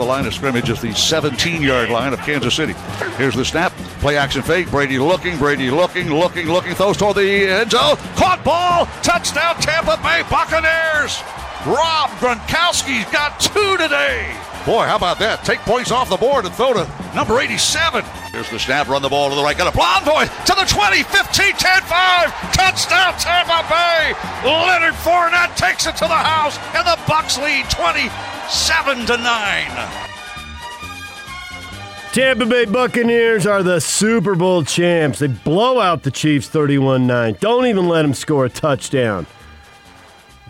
The line of scrimmage is the 17 yard line of Kansas City. Here's the snap. Play action fake. Brady looking. Brady looking, looking, looking. Throws toward the end zone. Caught ball. Touchdown Tampa Bay Buccaneers. Rob Gronkowski's got two today. Boy, how about that? Take points off the board and throw to number 87. Here's the snap. Run the ball to the right. Got a Blonvoy to the 20, 15, 10, 5. Touchdown Tampa Bay. Leonard Fournette takes it to the house, and the Bucs lead 27 to 9. Tampa Bay Buccaneers are the Super Bowl champs. They blow out the Chiefs 31 9. Don't even let them score a touchdown.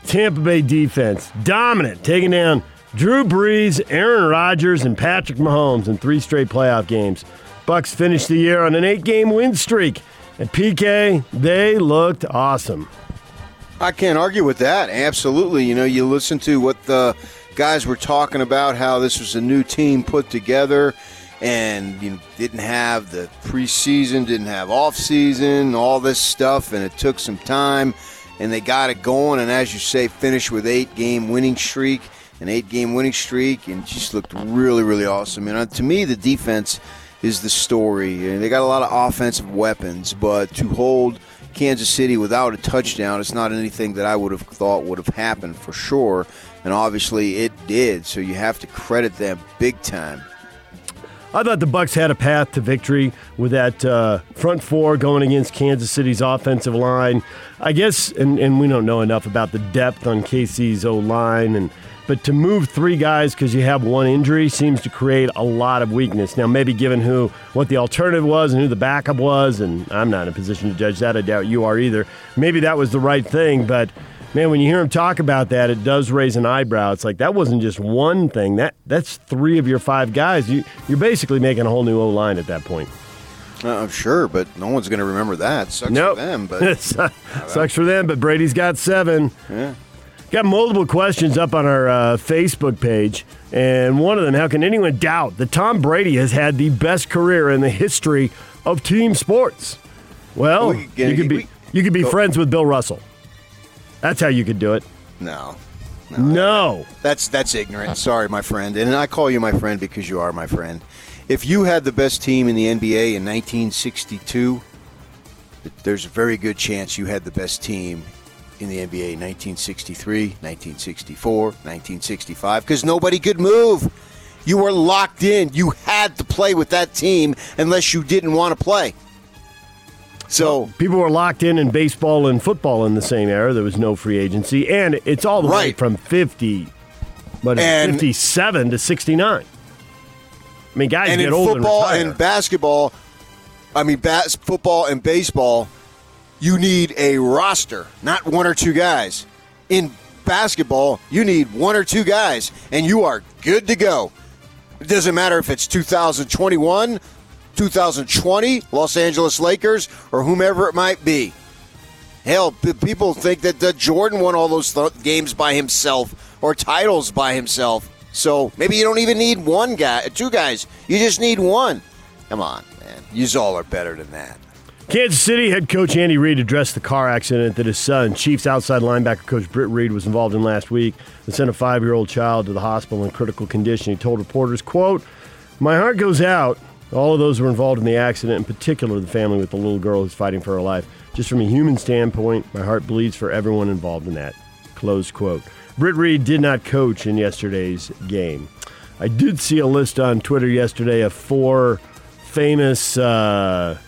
Tampa Bay defense, dominant, taking down Drew Brees, Aaron Rodgers, and Patrick Mahomes in three straight playoff games. Bucs finished the year on an eight game win streak. And PK, they looked awesome. I can't argue with that. Absolutely. You know, you listen to what the guys were talking about, how this was a new team put together and you know, didn't have the preseason, didn't have off season, all this stuff, and it took some time, and they got it going. And as you say, finished with eight game winning streak, an eight game winning streak, and just looked really, really awesome. And uh, to me, the defense is the story. And they got a lot of offensive weapons, but to hold Kansas City without a touchdown, it's not anything that I would have thought would have happened for sure. And obviously, it did. So you have to credit them big time. I thought the Bucs had a path to victory with that uh, front four going against Kansas City's offensive line. I guess, and, and we don't know enough about the depth on KC's O line, and but to move three guys because you have one injury seems to create a lot of weakness. Now, maybe given who what the alternative was and who the backup was, and I'm not in a position to judge that. I doubt you are either. Maybe that was the right thing, but man, when you hear him talk about that, it does raise an eyebrow. It's like that wasn't just one thing. That that's three of your five guys. You you're basically making a whole new O line at that point. Uh, sure, but no one's going to remember that. Sucks Nope. for them, but Sucks for them, but Brady's got seven. yeah. Got multiple questions up on our uh, Facebook page, and one of them: How can anyone doubt that Tom Brady has had the best career in the history of team sports? Well, We you could be we- you could be go- friends with Bill Russell. That's how you could do it. no. No. That's that's ignorant. Sorry, my friend, and I call you my friend because you are my friend. If you had the best team in the NBA in 1962, there's a very good chance you had the best team in the NBA in 1963, 1964, 1965 because nobody could move. You were locked in. You had to play with that team unless you didn't want to play. So People were locked in in baseball and football in the same era. There was no free agency, and it's all the way from fifty, but fifty-seven to sixty-nine. I mean, guys and get in old football and and basketball, I mean, bas- football and baseball, you need a roster, not one or two guys. In basketball, you need one or two guys, and you are good to go. It doesn't matter if it's 2021, 2020, Los Angeles Lakers, or whomever it might be. Hell, people think that Jordan won all those th- games by himself or titles by himself. So maybe you don't even need one guy, two guys. You just need one. Come on, man. You all are better than that. Kansas City head coach Andy Reid addressed the car accident that his son, Chiefs outside linebacker coach Britt Reid, was involved in last week that sent a five-year-old child to the hospital in critical condition. He told reporters, quote, My heart goes out all of those who were involved in the accident, in particular the family with the little girl who's fighting for her life. Just from a human standpoint, my heart bleeds for everyone involved in that. Close quote. Britt Reid did not coach in yesterday's game. I did see a list on Twitter yesterday of four famous uh,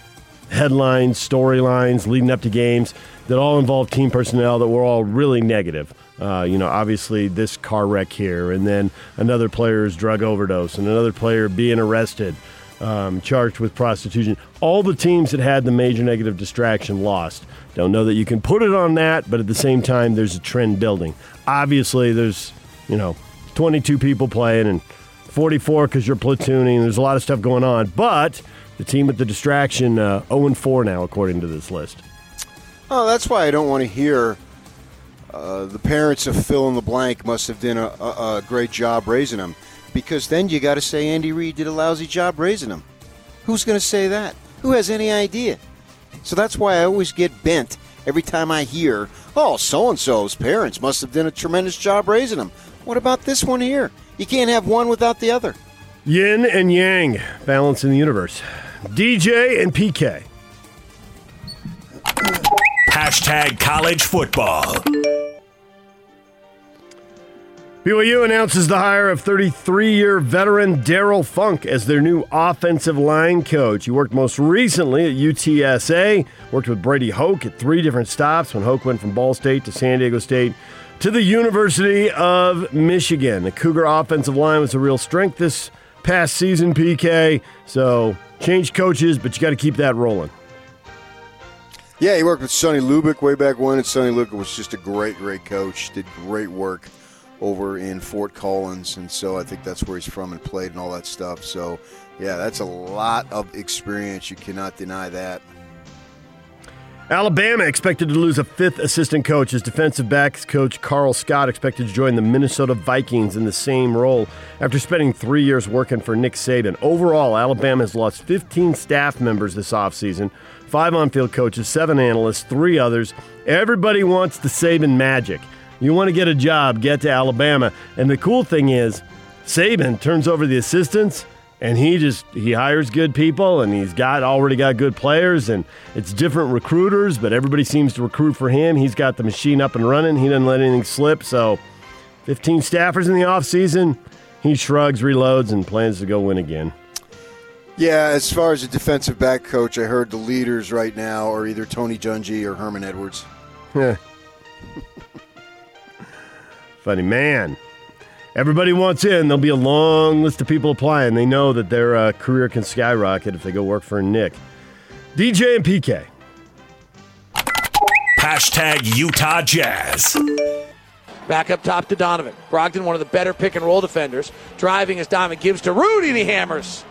headlines, storylines leading up to games that all involve team personnel that were all really negative. Uh, you know, obviously this car wreck here, and then another player's drug overdose, and another player being arrested, um, charged with prostitution. All the teams that had the major negative distraction lost. Don't know that you can put it on that, but at the same time, there's a trend building. Obviously, there's you know 22 people playing and 44 because you're platooning. There's a lot of stuff going on, but the team with the distraction, uh, 0 and 4 now, according to this list. Oh, that's why I don't want to hear uh, the parents of fill in the blank must have done a, a, a great job raising them, because then you got to say Andy Reid did a lousy job raising them. Who's going to say that? Who has any idea? So that's why I always get bent every time I hear, "Oh, so and so's parents must have done a tremendous job raising them." What about this one here? You can't have one without the other. Yin and yang, balance in the universe. DJ and PK. Hashtag college football. BYU announces the hire of 33 year veteran Darrell Funk as their new offensive line coach. He worked most recently at UTSA, worked with Brady Hoke at three different stops when Hoke went from Ball State to San Diego State to the University of Michigan. The Cougar offensive line was a real strength this past season, PK. So change coaches, but you got to keep that rolling. Yeah, he worked with Sonny Lubick way back when, and Sonny Lubick was just a great, great coach. Did great work over in Fort Collins, and so I think that's where he's from and played and all that stuff. So, yeah, that's a lot of experience. You cannot deny that. Alabama expected to lose a fifth assistant coach as defensive backs coach Karl Scott expected to join the Minnesota Vikings in the same role after spending three years working for Nick Saban. Overall, Alabama has lost 15 staff members this offseason, five on field coaches, seven analysts, three others. Everybody wants the Saban magic. You want to get a job, get to Alabama. And the cool thing is, Saban turns over the assistants and he just he hires good people and he's got already got good players and it's different recruiters but everybody seems to recruit for him he's got the machine up and running he doesn't let anything slip so 15 staffers in the offseason he shrugs reloads and plans to go win again Yeah, as far as a defensive back coach, I heard the leaders right now are either Tony Dungy or Herman Edwards. Yeah. Funny man. Everybody wants in. There'll be a long list of people applying. They know that their uh, career can skyrocket if they go work for Nick. DJ and PK. Hashtag Utah Jazz. Back up top to Donovan. Brogdon, one of the better pick and roll defenders. Driving as Donovan gives to Rudy, and he hammers.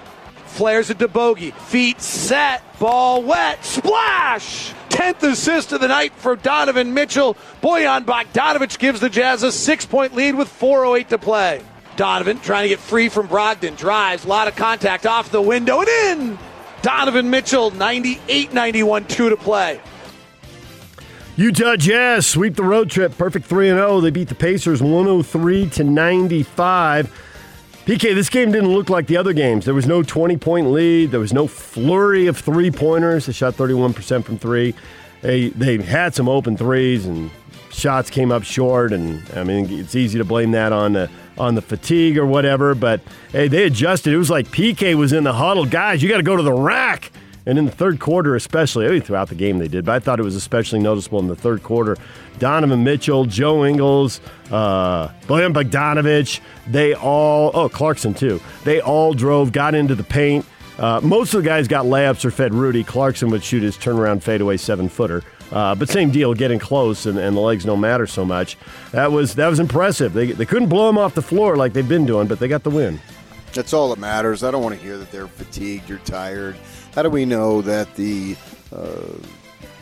Flares it to Bogey. Feet set. Ball wet. Splash! 10th assist of the night for Donovan Mitchell. Bojan Bogdanovic gives the Jazz a six point lead with 4.08 to play. Donovan trying to get free from Brogdon. Drives. A lot of contact off the window and in. Donovan Mitchell, 98 91, 2 to play. Utah Jazz sweep the road trip. Perfect 3 0. They beat the Pacers 103 to 95. PK, this game didn't look like the other games. There was no 20 point lead. There was no flurry of three pointers. They shot 31% from three. They, they had some open threes and shots came up short. And I mean, it's easy to blame that on the, on the fatigue or whatever. But hey, they adjusted. It was like PK was in the huddle. Guys, you got to go to the rack. And in the third quarter, especially, I mean, throughout the game they did, but I thought it was especially noticeable in the third quarter. Donovan Mitchell, Joe Ingles, uh, Bojan Bogdanovic, they all, oh, Clarkson too, they all drove, got into the paint. Uh, most of the guys got layups or fed Rudy. Clarkson would shoot his turnaround fadeaway seven footer. Uh, but same deal, getting close, and, and the legs don't matter so much. That was that was impressive. They, they couldn't blow them off the floor like they've been doing, but they got the win. That's all that matters. I don't want to hear that they're fatigued or tired. How do we know that the uh,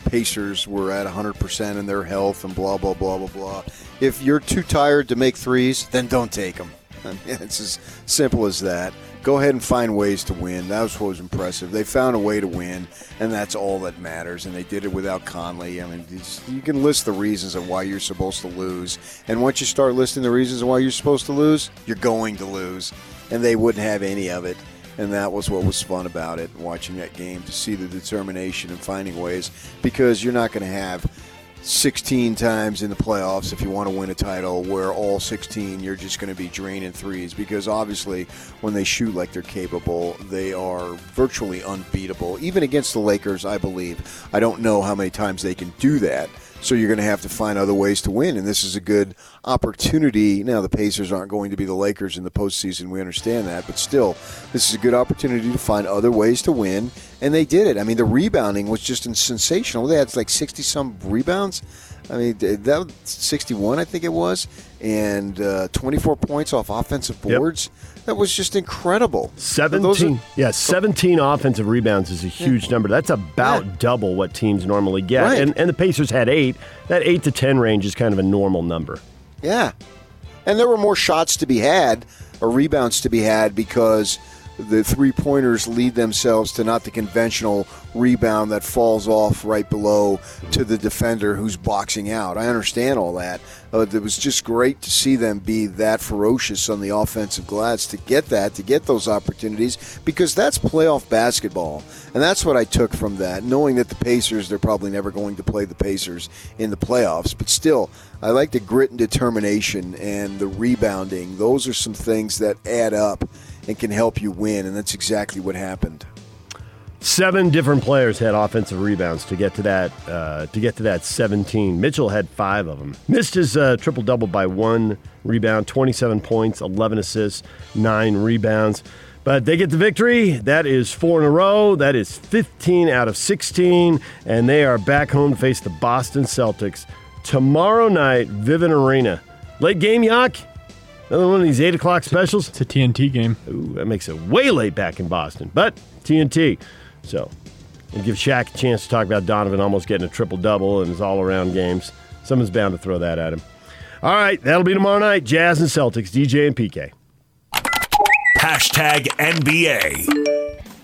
Pacers were at 100% in their health and blah, blah, blah, blah, blah? If you're too tired to make threes, then don't take them. I mean, it's as simple as that. Go ahead and find ways to win. That was what was impressive. They found a way to win, and that's all that matters. And they did it without Conley. I mean, you can list the reasons of why you're supposed to lose. And once you start listing the reasons why you're supposed to lose, you're going to lose. And they wouldn't have any of it. And that was what was fun about it watching that game to see the determination and finding ways because you're not going to have 16 times in the playoffs if you want to win a title where all 16 you're just going to be draining threes. Because obviously when they shoot like they're capable they are virtually unbeatable. Even against the Lakers I believe I don't know how many times they can do that so you're going to have to find other ways to win, and this is a good opportunity. Now the Pacers aren't going to be the Lakers in the postseason. We understand that, but still, this is a good opportunity to find other ways to win, and they did it. I mean, the rebounding was just sensational. They had like 60 some rebounds. I mean, that was 61, I think it was, and uh, 24 points off offensive Yep. That was just incredible. 17 are- yeah 17 offensive rebounds is a huge number that's about Yeah. double what teams normally get Right. and, and the pacers had eight that 8 to 10 range is kind of a normal number Yeah. And there were more shots to be had or rebounds to be had because the three pointers lead themselves to not the conventional rebound that falls off right below to the defender who's boxing out. I understand all that. Uh, it was just great to see them be that ferocious on the offensive glass to get that, to get those opportunities, because that's playoff basketball. And that's what I took from that, knowing that the Pacers, they're probably never going to play the Pacers in the playoffs. But still, I like the grit and determination and the rebounding. Those are some things that add up and can help you win. And that's exactly what happened. seven different players had offensive rebounds to get to that uh, to get to that 17 mitchell had five of them missed his uh, triple double by one rebound 27 points 11 assists 9 rebounds. But they get the victory. That is four in a row. That is 15 out of 16 and they are back home to face the boston celtics tomorrow night vivint arena. Late game yak another one of these 8 o'clock specials It's a TNT game. Ooh, that makes it way late back in Boston. But TNT. So we'll give Shaq a chance to talk about Donovan almost getting a triple double in his all around games. Someone's bound to throw that at him. All right, that'll be tomorrow night. Jazz and Celtics, DJ and PK. Hashtag NBA.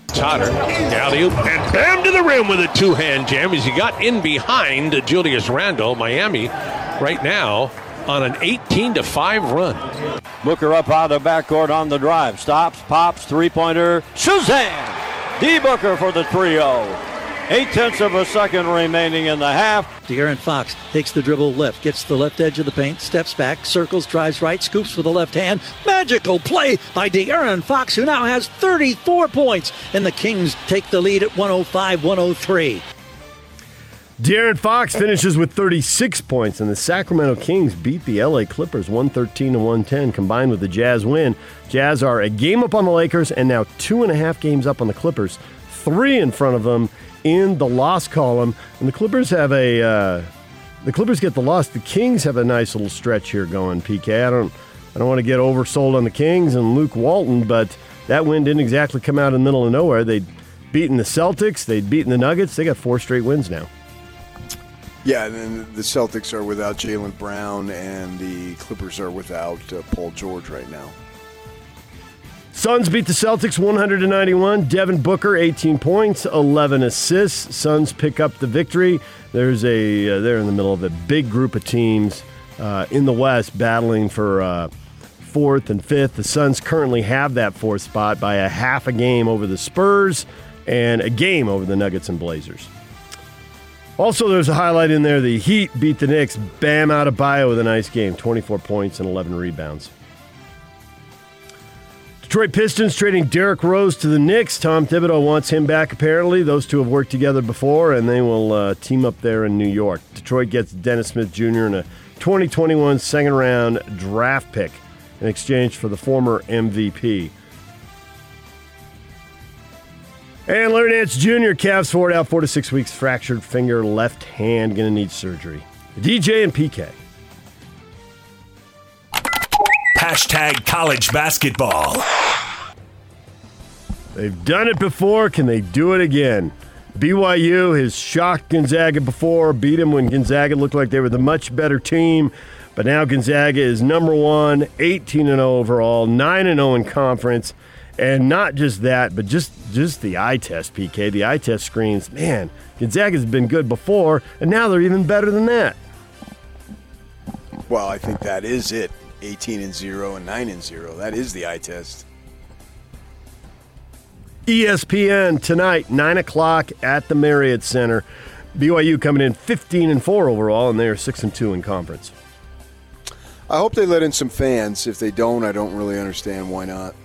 Totter, alley oop, and bam to the rim with a two hand jam as he got in behind Julius Randle. Miami right now on an 18 to 5 run. Booker up out of the backcourt on the drive. Stops, pops, three pointer. Suzanne! D. Booker for the trio. Eight tenths of a second remaining in the half. De'Aaron Fox takes the dribble left, gets the left edge of the paint, steps back, circles, drives right, scoops with the left hand. Magical play by De'Aaron Fox, who now has 34 points, and the Kings take the lead at 105 103. De'Aaron Fox finishes with 36 points, and the Sacramento Kings beat the LA Clippers 113 to 110. Combined with the Jazz win, Jazz are a game up on the Lakers and now two and a half games up on the Clippers, three in front of them in the loss column. And the Clippers have a uh, the Clippers get the loss. The Kings have a nice little stretch here going. PK, I don't I don't want to get oversold on the Kings and Luke Walton, but that win didn't exactly come out in the middle of nowhere. They'd beaten the Celtics, they'd beaten the Nuggets. They got four straight wins now. Yeah, and then the Celtics are without Jaylen Brown, and the Clippers are without uh, Paul George right now. Suns beat the Celtics 100 to 91. Devin Booker 18 points, 11 assists. Suns pick up the victory. There's a uh, they're in the middle of a big group of teams uh, in the West battling for uh, fourth and fifth. The Suns currently have that fourth spot by a half a game over the Spurs and a game over the Nuggets and Blazers. Also, there's a highlight in there. The Heat beat the Knicks. Bam Adebayo with a nice game, 24 points and 11 rebounds. Detroit Pistons trading Derrick Rose to the Knicks. Tom Thibodeau wants him back, apparently. Those two have worked together before, and they will uh, team up there in New York. Detroit gets Dennis Smith Jr. in a 2021 second round draft pick in exchange for the former MVP. And Larry Nance Jr., Cavs forward out four to six weeks, fractured finger, left hand, going to need surgery. DJ and PK. Hashtag college basketball. They've done it before. Can they do it again? BYU has shocked Gonzaga before, beat them when Gonzaga looked like they were the much better team. But now Gonzaga is number one, 18 and 0 overall, 9 and 0 in conference. And not just that, but just just the eye test, PK. The eye test screens, man, Gonzaga's been good before, and now they're even better than that. Well, I think that is it. 18 and 0 and 9 and 0. That is the eye test. ESPN tonight, 9 o'clock at the Marriott Center. BYU coming in 15 and 4 overall, and they are 6 and 2 in conference. I hope they let in some fans. If they don't, I don't really understand why not.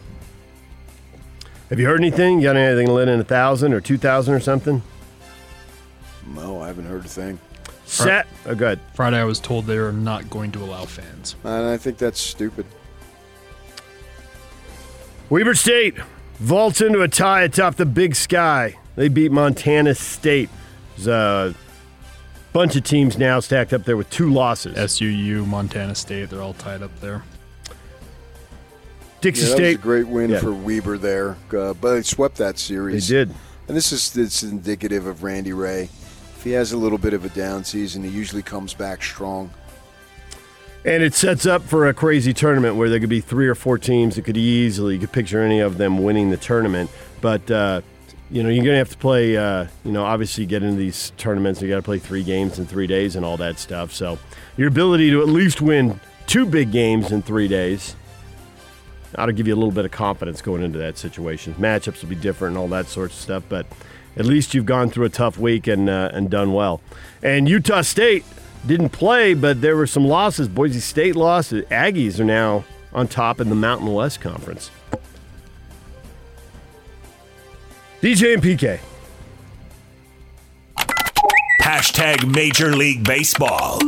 Have you heard anything? You got anything to let in a thousand or two thousand or something? No, I haven't heard a thing. Set. Oh, good. Friday, I was told they are not going to allow fans. And I think that's stupid. Weber State vaults into a tie atop the Big Sky. They beat Montana State. It was a bunch of teams now stacked up there with two losses. SUU, Montana State, they're all tied up there. Dixie Yeah, that was State. a great win Yeah. for Weber there, uh, but they swept that series. They did. And this is this indicative of Randy Rahe. If he has a little bit of a down season, he usually comes back strong. And it sets up for a crazy tournament where there could be three or four teams that could easily, you could picture any of them winning the tournament. But, uh, you know, you're going to have to play, uh, you know, obviously get into these tournaments. You got to play three games in three days and all that stuff. So your ability to at least win two big games in three days to give you a little bit of confidence going into that situation. Matchups will be different and all that sorts of stuff, but at least you've gone through a tough week and uh, and done well. And Utah State didn't play, but there were some losses. Boise State lost. Aggies are now on top in the Mountain West Conference. DJ and PK. Hashtag Major League Baseball.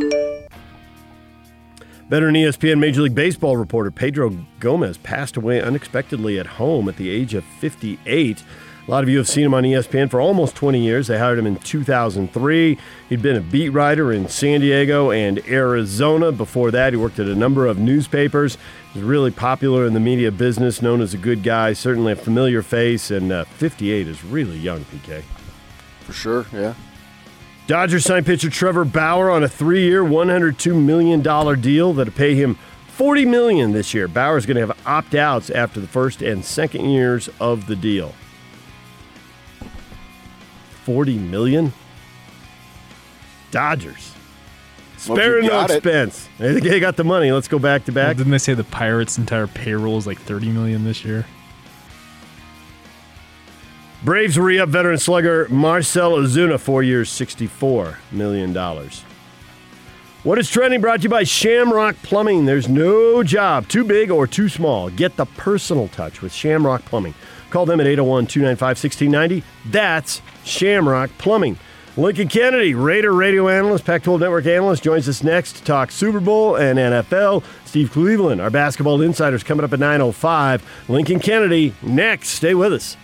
Veteran ESPN Major League Baseball reporter Pedro Gomez passed away unexpectedly at home at the age of 58. A lot of you have seen him on ESPN for almost 20 years. They hired him in 2003. He'd been a beat writer in San Diego and Arizona. Before that, he worked at a number of newspapers. He was really popular in the media business, known as a good guy, certainly a familiar face, and uh, 58 is really young, PK. For sure, yeah. Dodgers signed pitcher Trevor Bauer on a three-year, $102 million deal that'll pay him 40 million this year. Bauer's going to have opt-outs after the first and second years of the deal. 40 million? Dodgers. Well, Spare you no got it. expense. They got the money. Let's go back to Well, back. didn't they say the Pirates' entire payroll is like 30 million this year? Braves re-up veteran slugger Marcel Ozuna, four years, $64 million. What is trending brought to you by Shamrock Plumbing. There's no job too big or too small. Get the personal touch with Shamrock Plumbing. Call them at 801 295 1690. That's Shamrock Plumbing. Lincoln Kennedy, Raider radio analyst, Pac 12 Network analyst, joins us next to talk Super Bowl and NFL. Steve Cleveland, our basketball insiders, coming up at 9.05. Lincoln Kennedy, next. Stay with us.